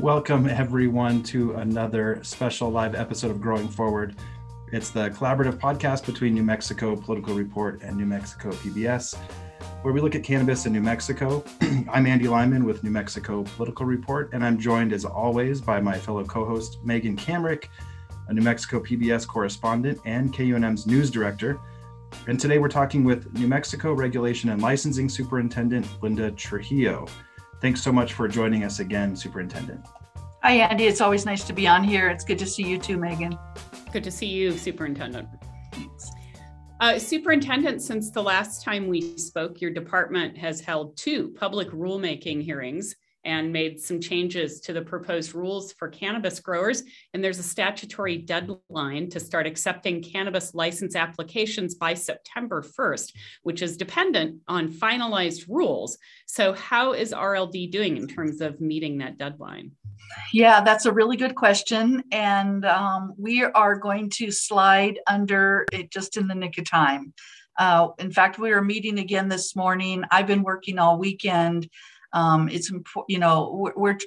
Welcome, everyone, to another special live episode of Growing Forward. It's the collaborative podcast between New Mexico Political Report and New Mexico PBS, where we look at cannabis in New Mexico. I'm Andy Lyman with New Mexico Political Report, and I'm joined, as always, by my fellow co host, Megan Kamerick, a New Mexico PBS correspondent and KUNM's news director. And today we're talking with New Mexico Regulation and Licensing Superintendent Linda Trujillo. Thanks so much for joining us again, Superintendent. Hi, Andy. It's always nice to be on here. It's good to see you too, Megan. Good to see you, Superintendent. Uh, Superintendent, since the last time we spoke, your department has held two public rulemaking hearings and made some changes to the proposed rules for cannabis growers. And there's a statutory deadline to start accepting cannabis license applications by September 1st, which is dependent on finalized rules. So, how is RLD doing in terms of meeting that deadline? Yeah, that's a really good question. And um, we are going to slide under it just in the nick of time. Uh, in fact, we are meeting again this morning. I've been working all weekend um, it's important, you know we're, we're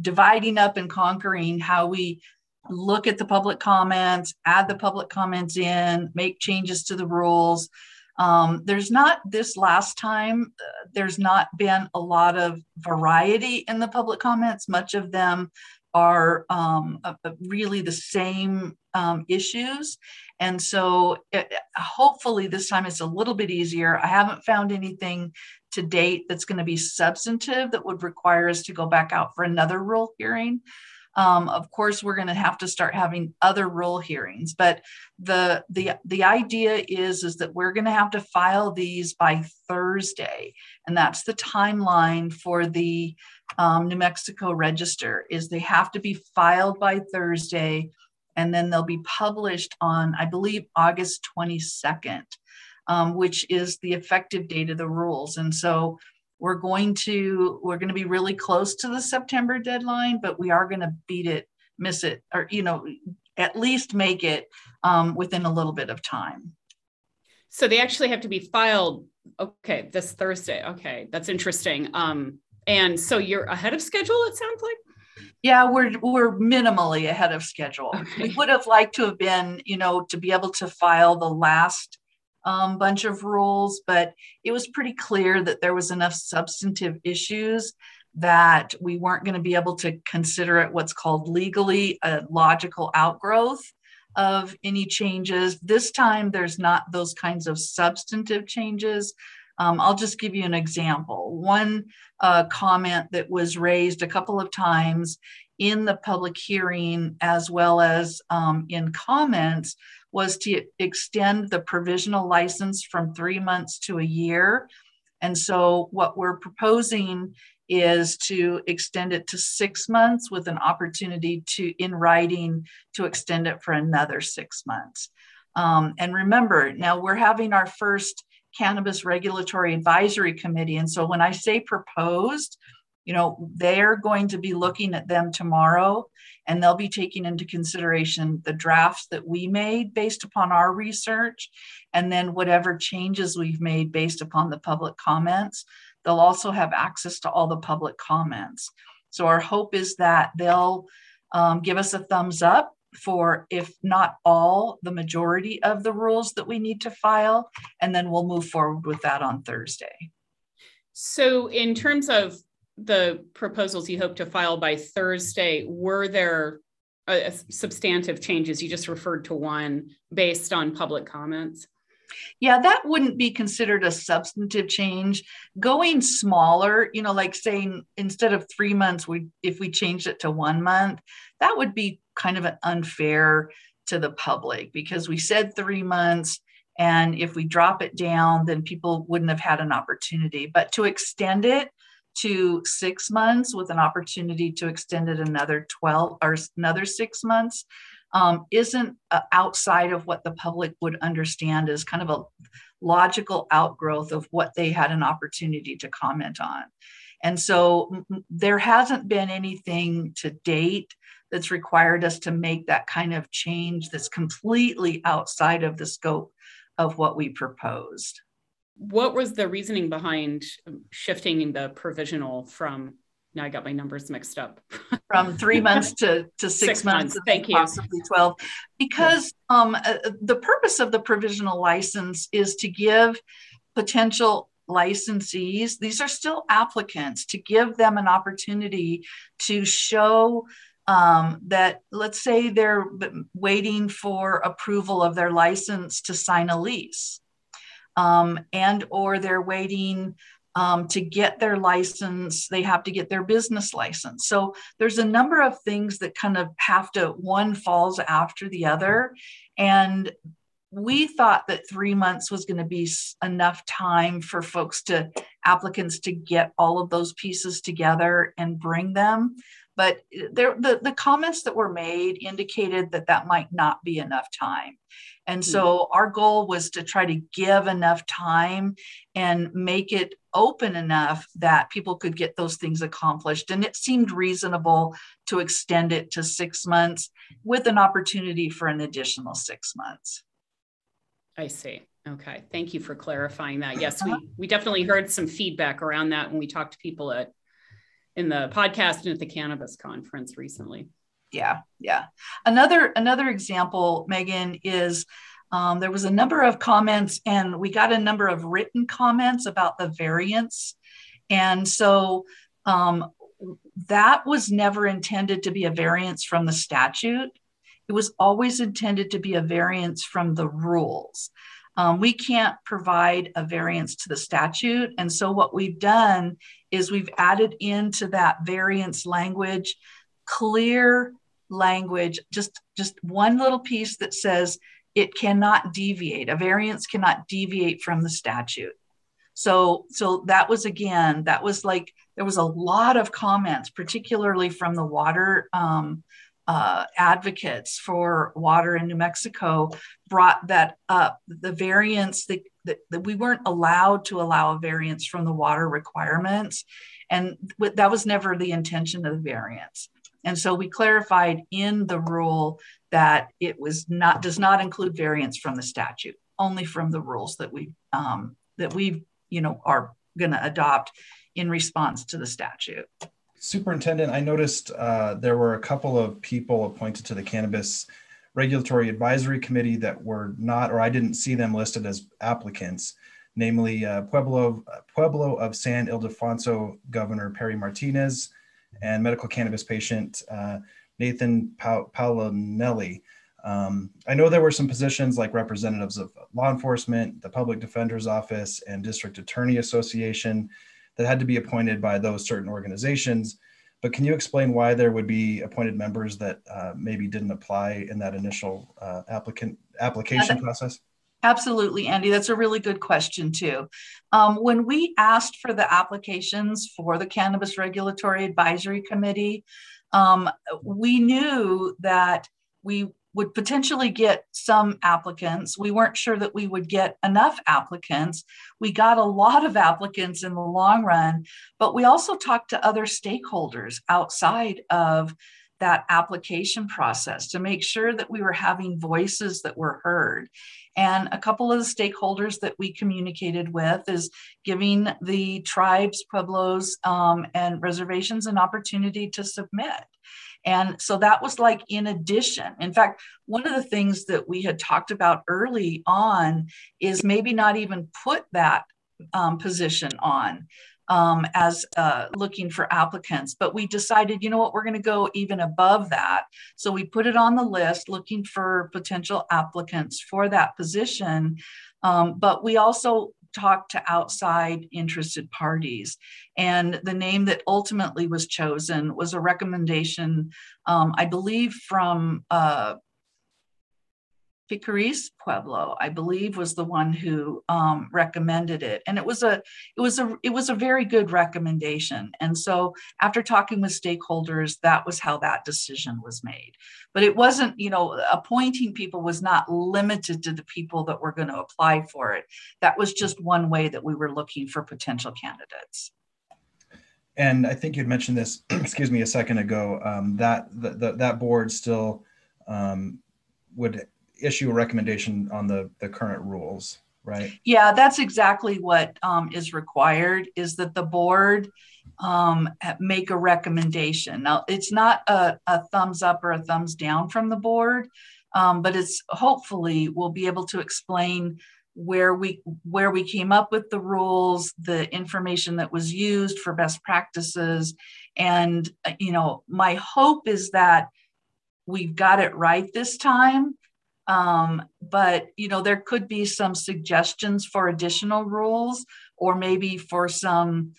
dividing up and conquering how we look at the public comments, add the public comments in, make changes to the rules. Um, there's not this last time, uh, there's not been a lot of variety in the public comments. Much of them are um, uh, really the same um, issues. And so it, hopefully this time it's a little bit easier. I haven't found anything to date that's going to be substantive that would require us to go back out for another rule hearing. Um, of course, we're going to have to start having other rule hearings, but the the the idea is is that we're going to have to file these by Thursday, and that's the timeline for the um, New Mexico Register. Is they have to be filed by Thursday, and then they'll be published on I believe August twenty second um, which is the effective date of the rules. And so we're going to we're going to be really close to the September deadline, but we are going to beat it, miss it, or you know, at least make it um, within a little bit of time. So they actually have to be filed. Okay, this Thursday. Okay, that's interesting. Um, and so you're ahead of schedule. It sounds like. Yeah, we're we're minimally ahead of schedule. Okay. We would have liked to have been, you know, to be able to file the last um, bunch of rules, but it was pretty clear that there was enough substantive issues that we weren't going to be able to consider it what's called legally a logical outgrowth of any changes. This time, there's not those kinds of substantive changes. Um, I'll just give you an example. One uh, comment that was raised a couple of times in the public hearing as well as um, in comments was to extend the provisional license from three months to a year. And so, what we're proposing is to extend it to six months with an opportunity to, in writing, to extend it for another six months. Um, and remember, now we're having our first Cannabis Regulatory Advisory Committee. And so, when I say proposed, you know, they're going to be looking at them tomorrow and they'll be taking into consideration the drafts that we made based upon our research and then whatever changes we've made based upon the public comments. They'll also have access to all the public comments. So, our hope is that they'll um, give us a thumbs up for, if not all, the majority of the rules that we need to file, and then we'll move forward with that on Thursday. So, in terms of the proposals you hope to file by Thursday, were there uh, substantive changes? You just referred to one based on public comments. Yeah, that wouldn't be considered a substantive change. Going smaller, you know, like saying instead of three months, we if we changed it to one month, that would be kind of an unfair to the public because we said three months. And if we drop it down, then people wouldn't have had an opportunity. But to extend it to six months with an opportunity to extend it another 12 or another six months um, isn't uh, outside of what the public would understand as kind of a logical outgrowth of what they had an opportunity to comment on. And so there hasn't been anything to date that's required us to make that kind of change that's completely outside of the scope of what we proposed what was the reasoning behind shifting the provisional from now I got my numbers mixed up. From three months to, to six, Six months, months. Thank you. possibly 12. Because um, uh, the purpose of the provisional license is to give potential licensees, these are still applicants, to give them an opportunity to show um, that, let's say they're waiting for approval of their license to sign a lease. Um, and or they're waiting um, to get their license, they have to get their business license. So there's a number of things that kind of have to, one falls after the other. And we thought that three months was going to be enough time for folks to, applicants to get all of those pieces together and bring them. But there, the, the comments that were made indicated that that might not be enough time. And hmm. so our goal was to try to give enough time and make it open enough that people could get those things accomplished. And it seemed reasonable to extend it to six months with an opportunity for an additional six months. I see. Okay. Thank you for clarifying that. Yes, we, uh-huh. we definitely heard some feedback around that when we talked to people at in the podcast and at the cannabis conference recently. Yeah, yeah. Another another example, Megan, is um, there was a number of comments, and we got a number of written comments about the variance, and so um, that was never intended to be a variance from the statute. It was always intended to be a variance from the rules. Um, we can't provide a variance to the statute. And so, what we've done is we've added into that variance language clear language, just, just one little piece that says it cannot deviate. A variance cannot deviate from the statute. So, so that was again, that was like there was a lot of comments, particularly from the water um, uh, advocates for water in New Mexico, brought that up. The variance that, that, that we weren't allowed to allow a variance from the water requirements, and that was never the intention of the variance. And so we clarified in the rule that it was not does not include variance from the statute, only from the rules that we um, that we you know are going to adopt in response to the statute. Superintendent, I noticed uh, there were a couple of people appointed to the Cannabis Regulatory Advisory Committee that were not, or I didn't see them listed as applicants, namely uh, Pueblo, Pueblo of San Ildefonso Governor Perry Martinez and medical cannabis patient uh, Nathan pa- Paolinelli. Um, I know there were some positions like representatives of law enforcement, the Public Defender's Office, and District Attorney Association that had to be appointed by those certain organizations. But can you explain why there would be appointed members that uh, maybe didn't apply in that initial uh, applicant application Yeah. process? Absolutely, Andy. That's a really good question, too. Um, when we asked for the applications for the Cannabis Regulatory Advisory Committee, um, we knew that we would potentially get some applicants. We weren't sure that we would get enough applicants. We got a lot of applicants in the long run, but we also talked to other stakeholders outside of that application process to make sure that we were having voices that were heard. And a couple of the stakeholders that we communicated with is giving the tribes, pueblos, um, and reservations an opportunity to submit. And so that was like in addition. In fact, one of the things that we had talked about early on is maybe not even put that um, position on um, as uh, looking for applicants. But we decided, you know what, we're going to go even above that. So we put it on the list looking for potential applicants for that position. Um, but we also talked to outside interested parties. And the name that ultimately was chosen was a recommendation, um, I believe, from uh, Picuris Pueblo, I believe, was the one who um, recommended it, and it was a it was a it was a very good recommendation. And so, after talking with stakeholders, that was how that decision was made. But it wasn't, you know, appointing people was not limited to the people that were going to apply for it. That was just one way that we were looking for potential candidates. And I think you'd mentioned this, excuse me, a second ago. Um, that the, the, that board still um, would issue a recommendation on the the current rules. right? Yeah, that's exactly what um, is required. Is that the board um, make a recommendation? Now, it's not a, a, thumbs up or a thumbs down from the board, um, but it's hopefully we'll be able to explain where we where we came up with the rules, the information that was used for best practices, and uh, you know, my hope is that we've got it right this time um, but you know, there could be some suggestions for additional rules, or maybe for some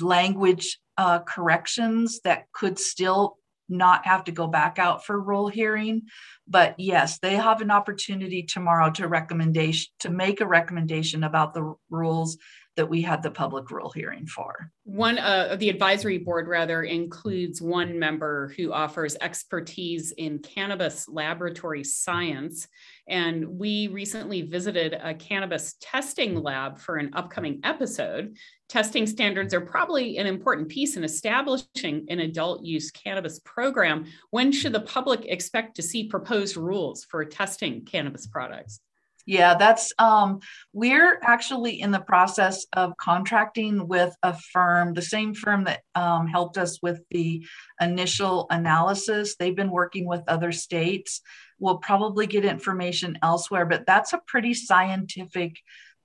language uh, corrections that could still not have to go back out for rule hearing. But yes, they have an opportunity tomorrow to recommendation to make a recommendation about the rules that we had the public rule hearing for. One uh, the advisory board rather includes one member who offers expertise in cannabis laboratory science. And we recently visited a cannabis testing lab for an upcoming episode. Testing standards are probably an important piece in establishing an adult use cannabis program. When should the public expect to see proposed rules for testing cannabis products? Yeah, that's um we're actually in the process of contracting with a firm, the same firm that um, helped us with the initial analysis. They've been working with other states. We'll probably get information elsewhere, but that's a pretty scientific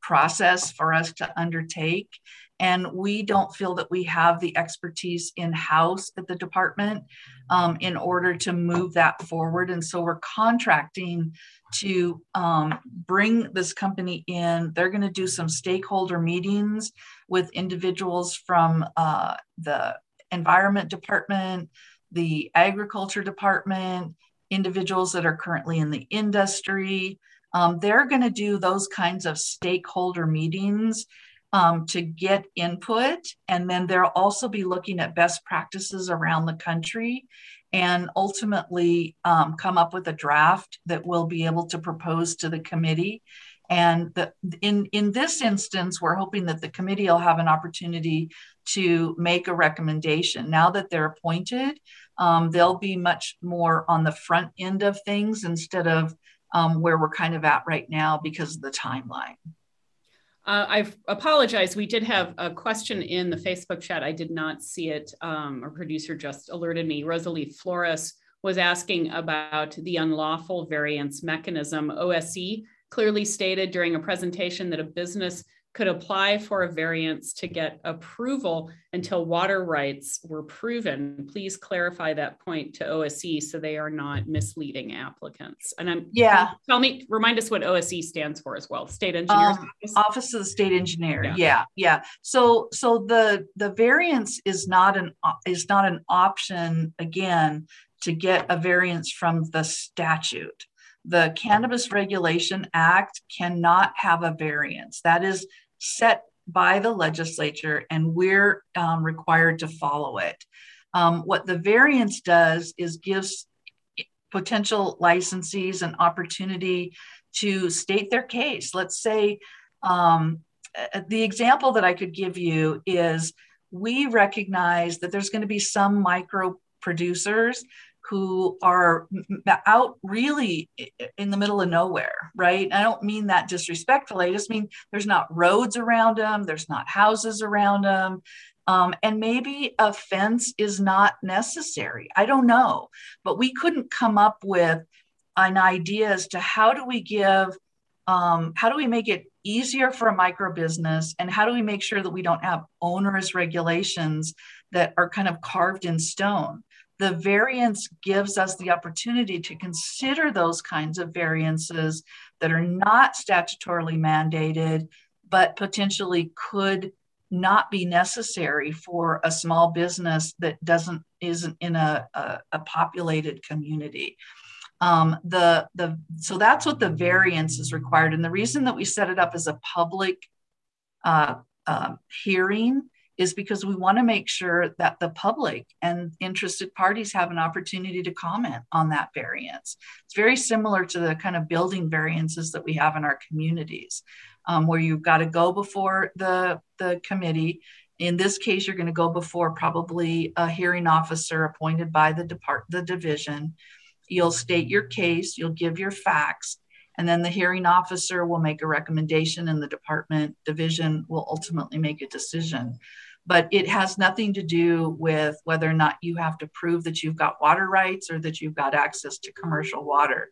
process for us to undertake. And we don't feel that we have the expertise in house at the department um, in order to move that forward. And so we're contracting to um, bring this company in. They're going to do some stakeholder meetings with individuals from uh, the environment department, the agriculture department, individuals that are currently in the industry. Um, they're going to do those kinds of stakeholder meetings um, to get input. And then they'll also be looking at best practices around the country and ultimately um, come up with a draft that we'll be able to propose to the committee. And the, in, in this instance, we're hoping that the committee will have an opportunity to make a recommendation. Now that they're appointed, um, they'll be much more on the front end of things instead of um, where we're kind of at right now because of the timeline. Uh, I apologize. We did have a question in the Facebook chat. I did not see it. Um, our producer just alerted me. Rosalie Flores was asking about the unlawful variance mechanism. OSE clearly stated during a presentation that a business could apply for a variance to get approval until water rights were proven. Please clarify that point to OSE so they are not misleading applicants. And I'm yeah. Tell me, remind us what OSE stands for as well. State Engineers um, Office? Office of the State Engineer. Yeah. yeah, yeah. So so the the variance is not an is not an option again to get a variance from the statute the Cannabis Regulation Act cannot have a variance. That is set by the legislature, and we're um, required to follow it. Um, what the variance does is gives potential licensees an opportunity to state their case. Let's say um, the example that I could give you is we recognize that there's going to be some micro producers who are out really in the middle of nowhere, right? I don't mean that disrespectfully. I just mean there's not roads around them, there's not houses around them. Um, and maybe a fence is not necessary. I don't know. But we couldn't come up with an idea as to how do we give, um, how do we make it easier for a micro business and how do we make sure that we don't have onerous regulations that are kind of carved in stone the variance gives us the opportunity to consider those kinds of variances that are not statutorily mandated, but potentially could not be necessary for a small business that doesn't isn't in a, a, a populated community. Um, the the so that's what the variance is required, and the reason that we set it up as a public uh, uh, hearing is because we want to make sure that the public and interested parties have an opportunity to comment on that variance. It's very similar to the kind of building variances that we have in our communities, um, where you've got to go before the, the committee. In this case, you're going to go before probably a hearing officer appointed by the depart the division. You'll state your case, you'll give your facts, And then the hearing officer will make a recommendation and the department division will ultimately make a decision. But it has nothing to do with whether or not you have to prove that you've got water rights or that you've got access to commercial water.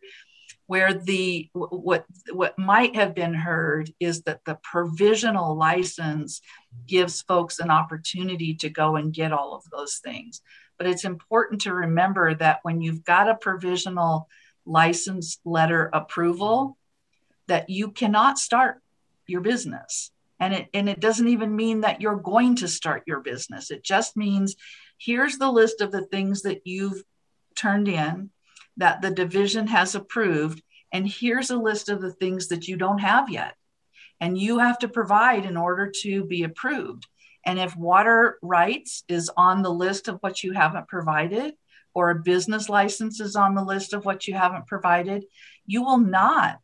Where the what what might have been heard is that the provisional license gives folks an opportunity to go and get all of those things. But it's important to remember that when you've got a provisional license letter approval that you cannot start your business and it and it doesn't even mean that you're going to start your business it just means here's the list of the things that you've turned in that the division has approved. And here's a list of the things that you don't have yet. And you have to provide in order to be approved. And if water rights is on the list of what you haven't provided, or a business license is on the list of what you haven't provided, you will not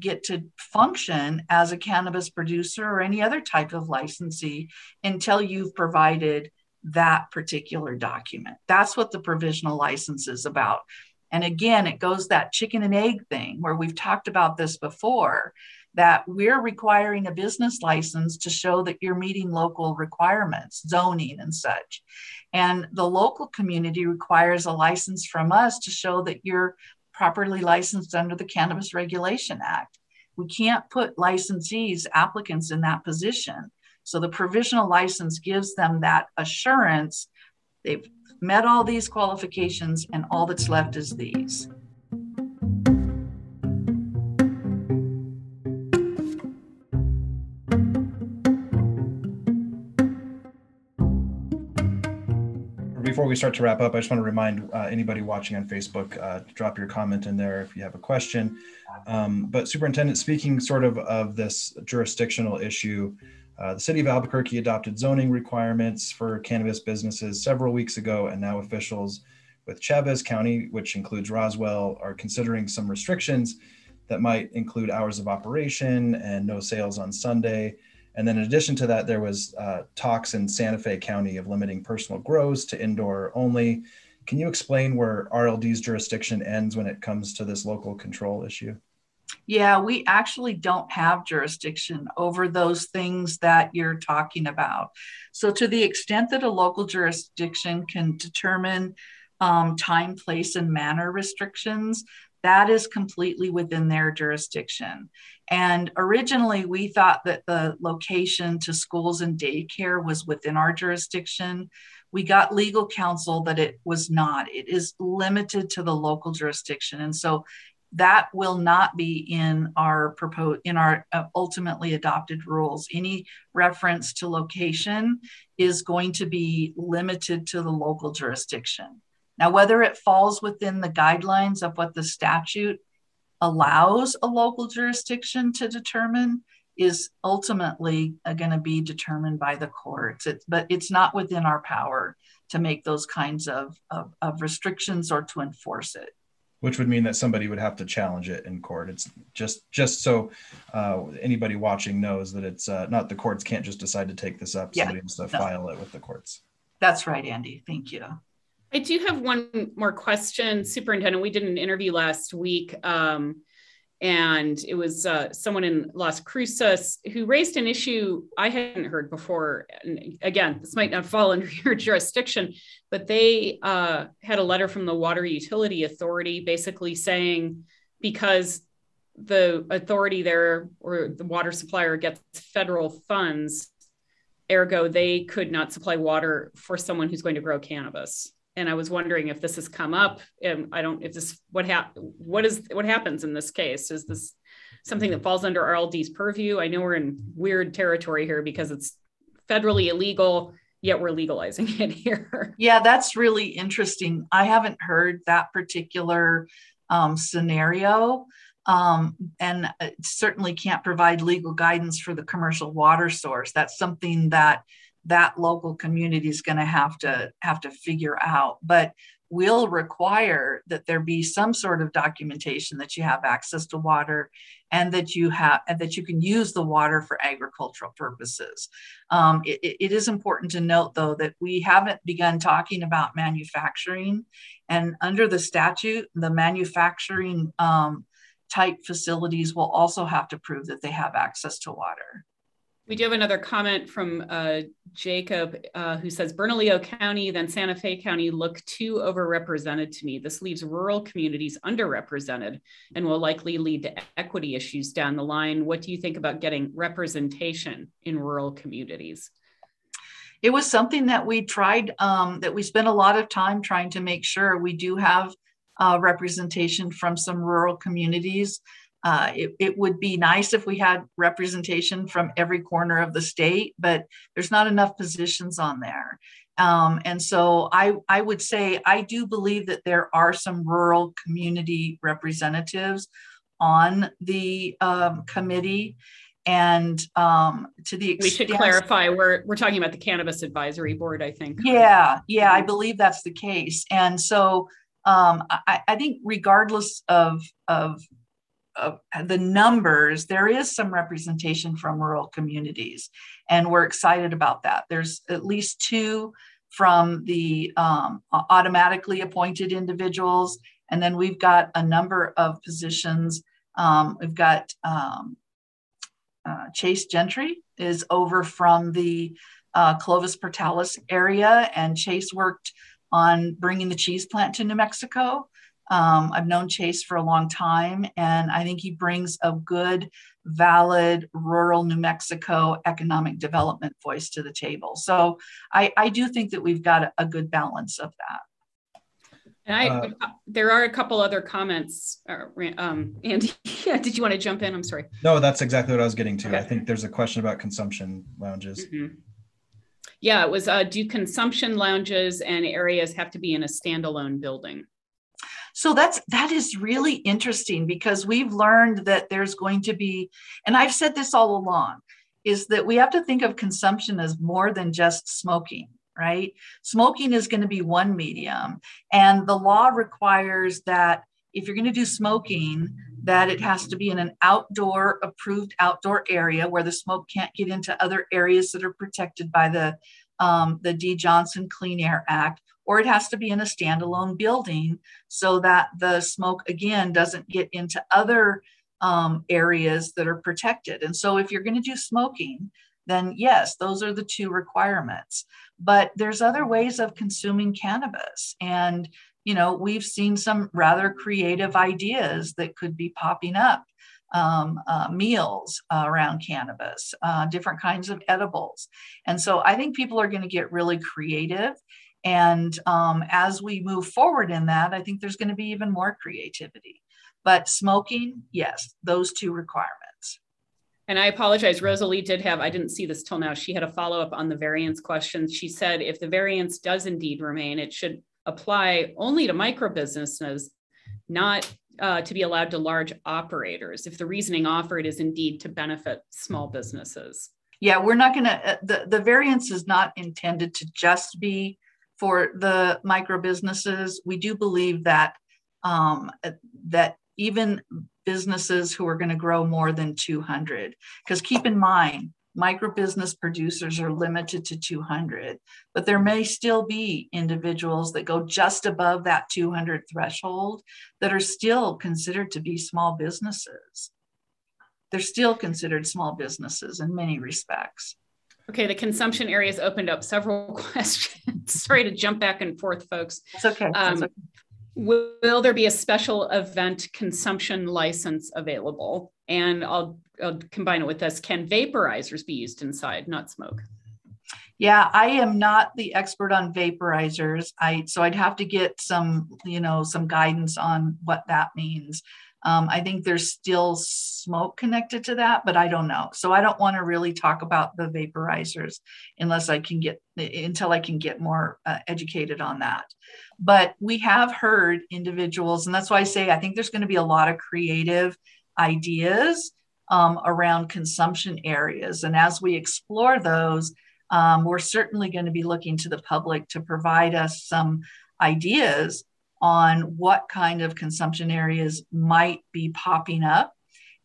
get to function as a cannabis producer or any other type of licensee until you've provided that particular document. That's what the provisional license is about. And again, it goes that chicken and egg thing where we've talked about this before that we're requiring a business license to show that you're meeting local requirements, zoning and such. And the local community requires a license from us to show that you're properly licensed under the Cannabis Regulation Act. We can't put licensees, applicants in that position. So the provisional license gives them that assurance. They've met all these qualifications, and all that's left is these. Before we start to wrap up, I just want to remind uh, anybody watching on Facebook, uh, drop your comment in there if you have a question. Um, but Superintendent, speaking sort of of this jurisdictional issue, uh, the city of Albuquerque adopted zoning requirements for cannabis businesses several weeks ago, and now officials with Chaves County, which includes Roswell, are considering some restrictions that might include hours of operation and no sales on Sunday. And then in addition to that, there was uh, talks in Santa Fe County of limiting personal grows to indoor only. Can you explain where RLD's jurisdiction ends when it comes to this local control issue? Yeah, we actually don't have jurisdiction over those things that you're talking about. So, to the extent that a local jurisdiction can determine um, time, place, and manner restrictions, that is completely within their jurisdiction. And originally, we thought that the location to schools and daycare was within our jurisdiction. We got legal counsel that it was not. It is limited to the local jurisdiction. And so that will not be in our proposed in our uh, ultimately adopted rules any reference to location is going to be limited to the local jurisdiction now whether it falls within the guidelines of what the statute allows a local jurisdiction to determine is ultimately uh, going to be determined by the courts but it's not within our power to make those kinds of, of, of restrictions or to enforce it which would mean that somebody would have to challenge it in court. It's just just so uh, anybody watching knows that it's uh, not the courts can't just decide to take this up. Yeah, somebody has to no. file it with the courts. That's right, Andy. Thank you. I do have one more question, Superintendent. We did an interview last week. Um, and it was uh, someone in Las Cruces who raised an issue I hadn't heard before. And again, this might not fall under your jurisdiction, but they uh, had a letter from the Water Utility Authority basically saying because the authority there or the water supplier gets federal funds, ergo, they could not supply water for someone who's going to grow cannabis and I was wondering if this has come up. And I don't if this what hap- what is what happens in this case? Is this something that falls under RLD's purview? I know we're in weird territory here because it's federally illegal, yet we're legalizing it here. Yeah, that's really interesting. I haven't heard that particular um, scenario. Um, and certainly can't provide legal guidance for the commercial water source. That's something that that local community is going to have to have to figure out. But will require that there be some sort of documentation that you have access to water and that you have and that you can use the water for agricultural purposes. Um, it, it is important to note though that we haven't begun talking about manufacturing. And under the statute the manufacturing um, type facilities will also have to prove that they have access to water. We do have another comment from uh, Jacob uh, who says Bernalillo County, then Santa Fe County look too overrepresented to me. This leaves rural communities underrepresented and will likely lead to equity issues down the line. What do you think about getting representation in rural communities? It was something that we tried, um, that we spent a lot of time trying to make sure we do have uh, representation from some rural communities. Uh, it, it, would be nice if we had representation from every corner of the state, but there's not enough positions on there. Um, and so I, I would say I do believe that there are some rural community representatives on the um, committee. And um, to the extent we should clarify, we're we're talking about the Cannabis Advisory Board, I think. Yeah, yeah, I believe that's the case. And so um, I, I think regardless of of the numbers, there is some representation from rural communities, and we're excited about that. There's at least two from the um, automatically appointed individuals, and then we've got a number of positions. Um, we've got um, uh, Chase Gentry is over from the uh, Clovis Portales area, and Chase worked on bringing the cheese plant to New Mexico. Um, I've known Chase for a long time, and I think he brings a good, valid rural New Mexico economic development voice to the table. So I, I do think that we've got a, a good balance of that. And I, uh, there are a couple other comments. Uh, um, Andy, yeah, did you want to jump in? I'm sorry. No, that's exactly what I was getting to. Okay. I think there's a question about consumption lounges. Mm-hmm. Yeah, it was. Uh, do consumption lounges and areas have to be in a standalone building? So that's that is really interesting because we've learned that there's going to be, and I've said this all along, is that we have to think of consumption as more than just smoking right? Smoking is going to be one medium, and the law requires that if you're going to do smoking, that it has to be in an outdoor approved outdoor area where the smoke can't get into other areas that are protected by the um, the Dee Johnson Clean Air Act, or it has to be in a standalone building so that the smoke again doesn't get into other um, areas that are protected. And so, if you're going to do smoking, then yes, those are the two requirements. But there's other ways of consuming cannabis, and you know we've seen some rather creative ideas that could be popping up um, uh, meals uh, around cannabis, uh, different kinds of edibles. And so I think people are going to get really creative. And um, as we move forward in that, I think there's going to be even more creativity. But smoking, yes, those two requirements. And I apologize, Rosalie did have, I didn't see this till now. She had a follow up on the variance question. She said if the variance does indeed remain, it should apply only to micro businesses, not uh, to be allowed to large operators if the reasoning offered is indeed to benefit small businesses. Yeah, we're not going to, uh, the, the variance is not intended to just be for the micro businesses. We do believe that um, that even businesses who are going to grow more than 200, because keep in mind, micro business producers are limited to 200, but there may still be individuals that go just above that 200 threshold that are still considered to be small businesses. They're still considered small businesses in many respects. Okay, the consumption areas opened up several questions. Sorry to jump back and forth, folks. It's okay. Um, okay. Will there be a special event consumption license available? And I'll, I'll combine it with this. Can vaporizers be used inside, not smoke? Yeah, I am not the expert on vaporizers. I so I'd have to get some, you know, some guidance on what that means. Um, I think there's still smoke connected to that, but I don't know. So I don't want to really talk about the vaporizers unless I can get until I can get more uh, educated on that. But we have heard individuals, and that's why I say I think there's going to be a lot of creative ideas um, around consumption areas. And as we explore those, um, we're certainly going to be looking to the public to provide us some ideas on what kind of consumption areas might be popping up.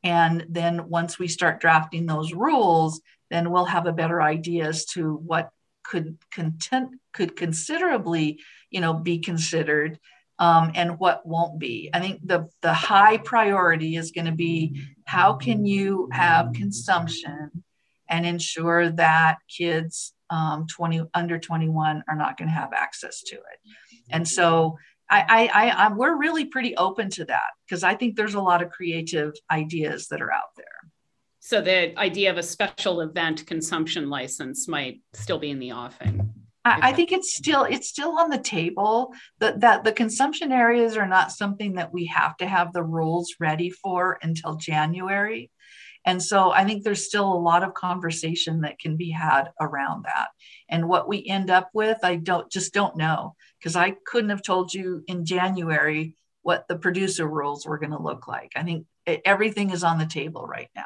And then once we start drafting those rules, then we'll have a better idea as to what could content could considerably, you know, be considered um, and what won't be. I think the, the high priority is going to be how can you have consumption and ensure that kids um, 20 under 21 are not going to have access to it. And so I, I, I, we're really pretty open to that because I think there's a lot of creative ideas that are out there. So the idea of a special event consumption license might still be in the offing. I, I think it's still it's still on the table. That that the consumption areas are not something that we have to have the rules ready for until January. And so I think there's still a lot of conversation that can be had around that. And what we end up with, I don't just don't know because I couldn't have told you in January what the producer rules were going to look like. I think everything is on the table right now.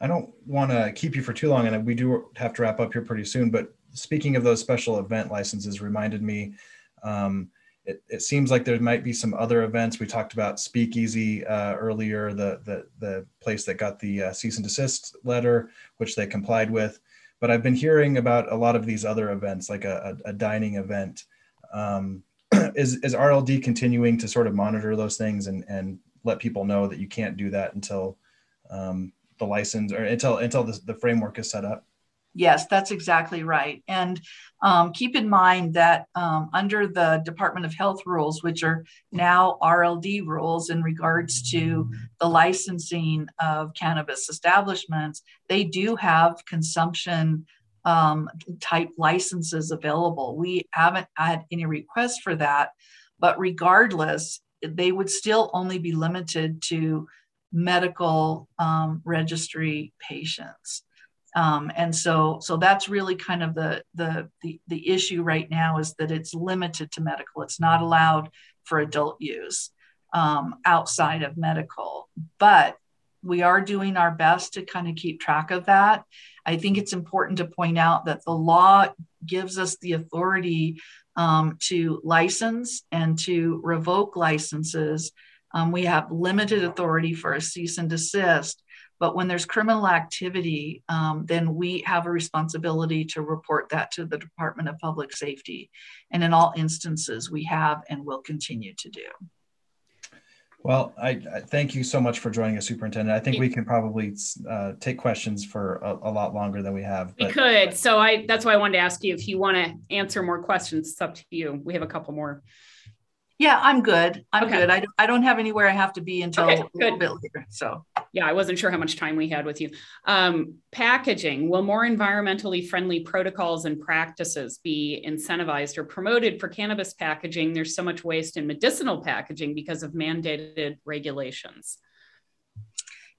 I don't want to keep you for too long, and we do have to wrap up here pretty soon. But speaking of those special event licenses, reminded me. Um, it, it, seems like there might be some other events. We talked about Speakeasy uh, earlier, the, the the place that got the uh, cease and desist letter, which they complied with. But I've been hearing about a lot of these other events, like a, a, a dining event. Um, is is RLD continuing to sort of monitor those things and and let people know that you can't do that until um, the license or until until the, the framework is set up? Yes, that's exactly right. And um, keep in mind that um, under the Department of Health rules, which are now RLD rules in regards to the licensing of cannabis establishments, they do have consumption um, type licenses available. We haven't had any requests for that, but regardless, they would still only be limited to medical um, registry patients. Um, and so, so that's really kind of the, the, the the issue right now is that it's limited to medical. It's not allowed for adult use um, outside of medical. But we are doing our best to kind of keep track of that. I think it's important to point out that the law gives us the authority um, to license and to revoke licenses. Um, we have limited authority for a cease and desist, but when there's criminal activity, um, then we have a responsibility to report that to the Department of Public Safety. And in all instances, we have and will continue to do. Well, I, I thank you so much for joining us, Superintendent. I think we can probably uh, take questions for a, a, lot longer than we have. But. We could. So I that's why I wanted to ask you if you want to answer more questions. It's up to you. We have a couple more. Yeah, I'm good. I'm okay. good. I, don't, I don't have anywhere I have to be until okay, a little bit later. So yeah, I wasn't sure how much time we had with you. Um, packaging, will more environmentally friendly protocols and practices be incentivized or promoted for cannabis packaging? There's so much waste in medicinal packaging because of mandated regulations.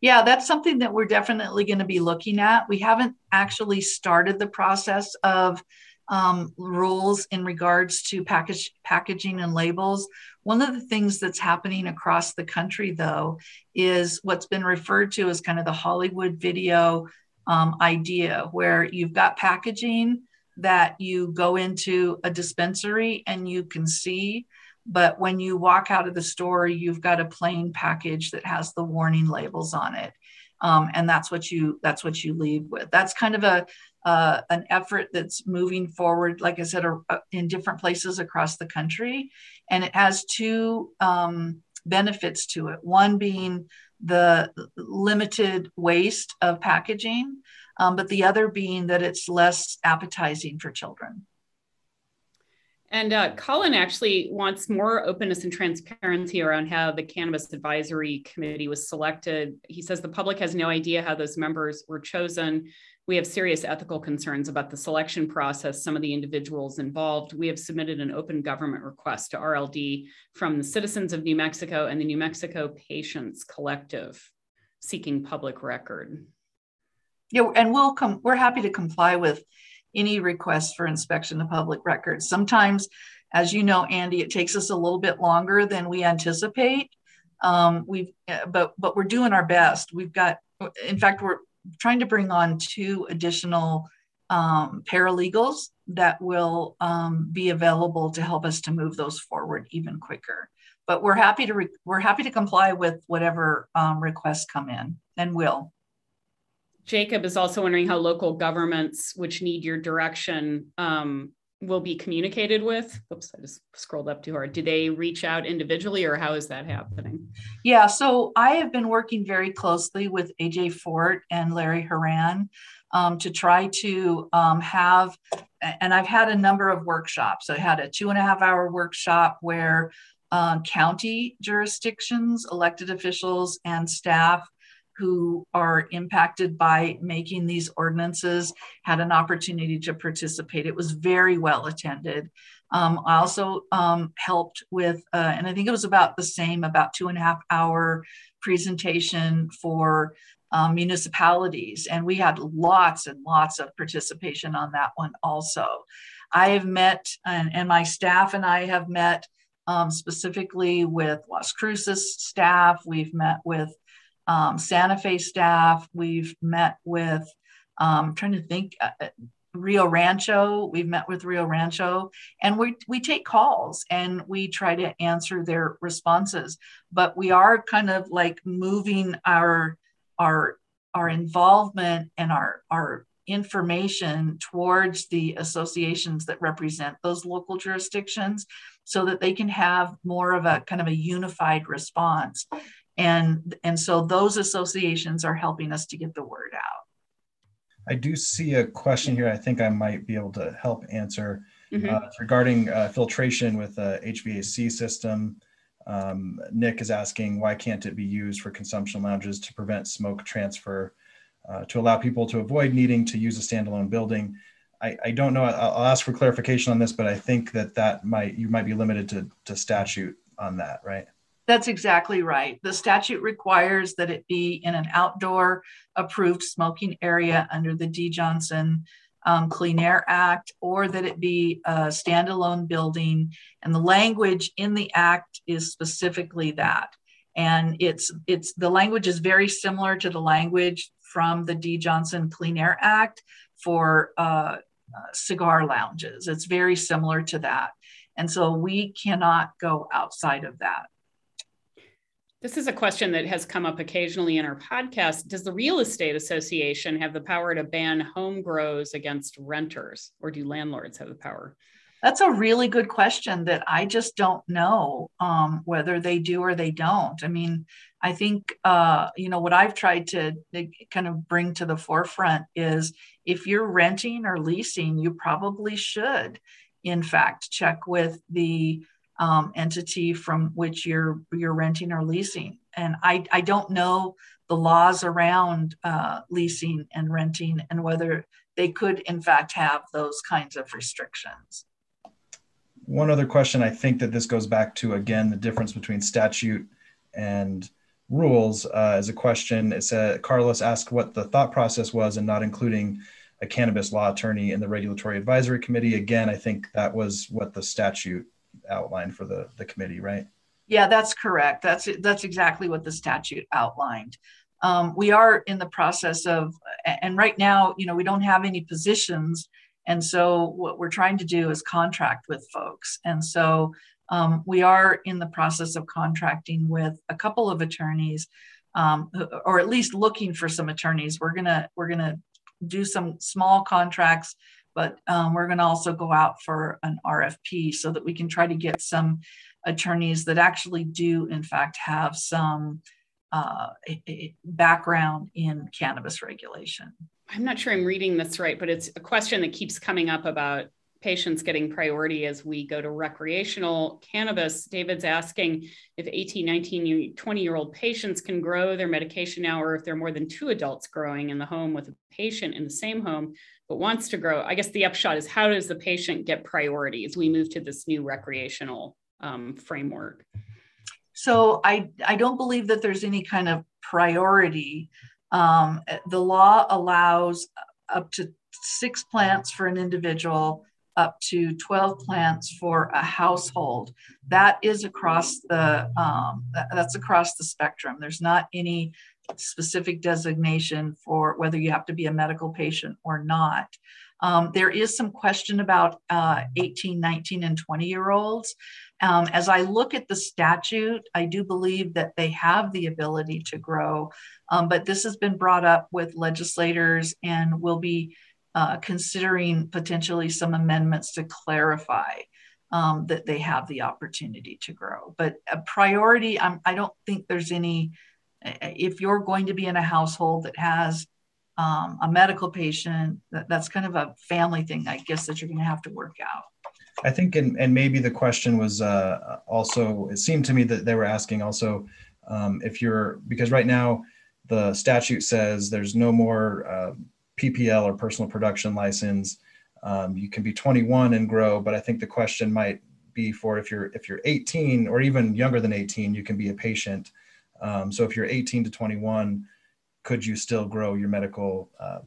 Yeah, that's something that we're definitely going to be looking at. We haven't actually started the process of um, rules in regards to package packaging and labels. One of the things that's happening across the country, though, is what's been referred to as kind of the Hollywood video um, idea, where you've got packaging that you go into a dispensary and you can see. But when you walk out of the store, you've got a plain package that has the warning labels on it. Um, and that's what you that's what you leave with. That's kind of a uh, an effort that's moving forward, like I said, uh, in different places across the country. And it has two um, benefits to it one being the limited waste of packaging, um, but the other being that it's less appetizing for children. And uh, Colin actually wants more openness and transparency around how the Cannabis Advisory Committee was selected. He says the public has no idea how those members were chosen. We have serious ethical concerns about the selection process, some of the individuals involved. We have submitted an open government request to RLD from the citizens of New Mexico and the New Mexico Patients Collective seeking public record. Yeah, and we'll come, we're happy to comply with any request for inspection of public records. Sometimes, as you know, Andy, it takes us a little bit longer than we anticipate. Um, we've, but but we're doing our best. We've got, in fact, we're trying to bring on two additional um, paralegals that will um, be available to help us to move those forward even quicker. But we're happy to re- we're happy to comply with whatever um, requests come in, and will. Jacob is also wondering how local governments, which need your direction, um, will be communicated with? Oops, I just scrolled up too hard. Do they reach out individually or how is that happening? Yeah, so I have been working very closely with AJ Forte and Larry Haran um, to try to um, have, and I've had a number of workshops. I had a two and a half hour workshop where uh, county jurisdictions, elected officials, and staff who are impacted by making these ordinances had an opportunity to participate. It was very well attended. Um, I also um, helped with, uh, and I think it was about the same, about two and a half hour presentation for um, municipalities. And we had lots and lots of participation on that one also. I have met, and, and my staff and I have met um, specifically with Las Cruces staff. We've met with um, Santa Fe staff. We've met with, um, trying to think, uh, uh, Rio Rancho. We've met with Rio Rancho, and we we take calls and we try to answer their responses. But we are kind of like moving our our our involvement and our our information towards the associations that represent those local jurisdictions so that they can have more of a kind of a unified response and and so those associations are helping us to get the word out. I do see a question here. I think i might be able to help answer mm-hmm. uh, regarding uh, filtration with a hvac system. Um, nick is asking why can't it be used for consumption lounges to prevent smoke transfer uh, to allow people to avoid needing to use a standalone building? I, I don't know. I'll, I'll ask for clarification on this but i think that that might you might be limited to, to statute on that right that's exactly right. The statute requires that it be in an outdoor approved smoking area under the Dee Johnson um, Clean Air Act, or that it be a standalone building. And the language in the act is specifically that. And it's it's the language is very similar to the language from the Dee Johnson Clean Air Act for uh, uh, cigar lounges. It's very similar to that. And so we cannot go outside of that. This is a question that has come up occasionally in our podcast. Does the Real Estate Association have the power to ban home grows against renters, or do landlords have the power? That's a really good question that I just don't know um, whether they do or they don't. I mean, I think, uh, you know, what I've tried to, to kind of bring to the forefront is if you're renting or leasing, you probably should, in fact, check with the um, entity from which you're you're renting or leasing. And I, I don't know the laws around uh, leasing and renting and whether they could in fact have those kinds of restrictions. One other question, I think that this goes back to again the difference between statute and rules uh, as a question. It said Carlos asked what the thought process was in not including a cannabis law attorney in the regulatory advisory committee. Again, I think that was what the statute outlined for the, the committee, right? Yeah, that's correct. That's that's exactly what the statute outlined. Um, we are in the process of, and right now, you know, we don't have any positions, and so what we're trying to do is contract with folks, and so um, we are in the process of contracting with a couple of attorneys, um, or at least looking for some attorneys. We're gonna we're gonna do some small contracts but um, we're going to also go out for an RFP so that we can try to get some attorneys that actually do, in fact, have some uh, a, a background in cannabis regulation. I'm not sure I'm reading this right, but it's a question that keeps coming up about patients getting priority as we go to recreational cannabis. David's asking if 18, 19, 20 year old patients can grow their medication now, or if there are more than two adults growing in the home with a patient in the same home but wants to grow. I guess the upshot is how does the patient get priority as we move to this new recreational um, framework? So I, I don't believe that there's any kind of priority. Um, the law allows up to six plants for an individual, up to 12 plants for a household. That is across the um, that's across the spectrum. There's not any specific designation for whether you have to be a medical patient or not. Um, there is some question about uh, 18, 19, and 20 year olds. Um, as I look at the statute, I do believe that they have the ability to grow, um, but this has been brought up with legislators and will be uh, considering potentially some amendments to clarify um, that they have the opportunity to grow. But a priority, I'm, I do not think there's any, if you're going to be in a household that has um, a medical patient, that, that's kind of a family thing, I guess, that you're going to have to work out. I think, and, and maybe the question was uh, also, it seemed to me that they were asking also um, if you're, because right now the statute says there's no more uh, PPL or personal production license um, you can be 21 and grow, but I think the question might be for if you're if you're 18 or even younger than 18, you can be a patient. Um, so if you're 18 to 21, could you still grow your medical uh,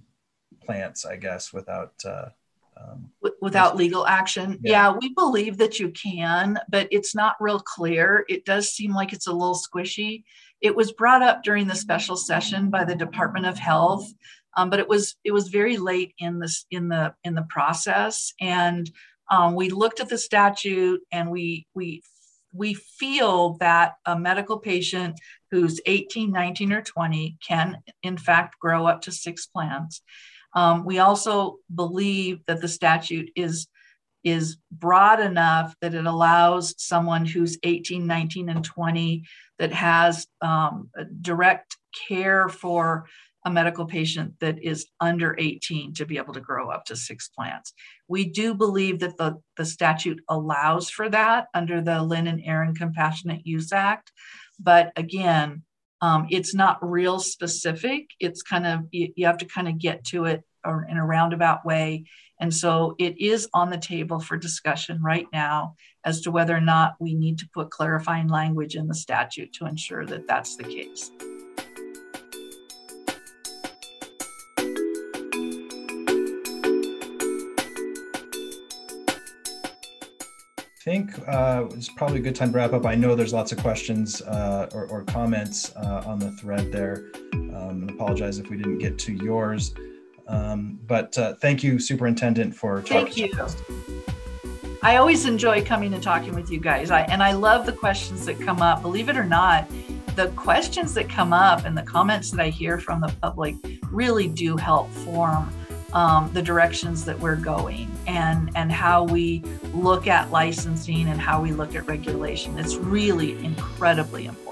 plants? I guess without uh, um, without legal action. Yeah. yeah, we believe that you can, but it's not real clear. It does seem like it's a little squishy. It was brought up during the special session by the Department of Health um, but it was it was very late in this in the in the process, and um, we looked at the statute and we we we feel that a medical patient who's 18, 19, or 20 can in fact grow up to six plants. Um, we also believe that the statute is is broad enough that it allows someone who's 18, 19, and 20 that has um, direct care for a medical patient that is under 18 to be able to grow up to six plants. We do believe that the, the statute allows for that under the Lynn and Erin Compassionate Use Act. But again, um, it's not real specific. It's kind of, you, you have to kind of get to it in a roundabout way. And so it is on the table for discussion right now as to whether or not we need to put clarifying language in the statute to ensure that that's the case. Think uh, it's probably a good time to wrap up. I know there's lots of questions uh, or, or, comments uh, on the thread there. Um, and apologize if we didn't get to yours. Um, but uh, thank you, Superintendent, for talking. Thank you. I always enjoy coming and talking with you guys. I, and I love the questions that come up. Believe it or not, the questions that come up and the comments that I hear from the public really do help form um, the directions that we're going and and how we look at licensing and how we look at regulation. It's really incredibly important.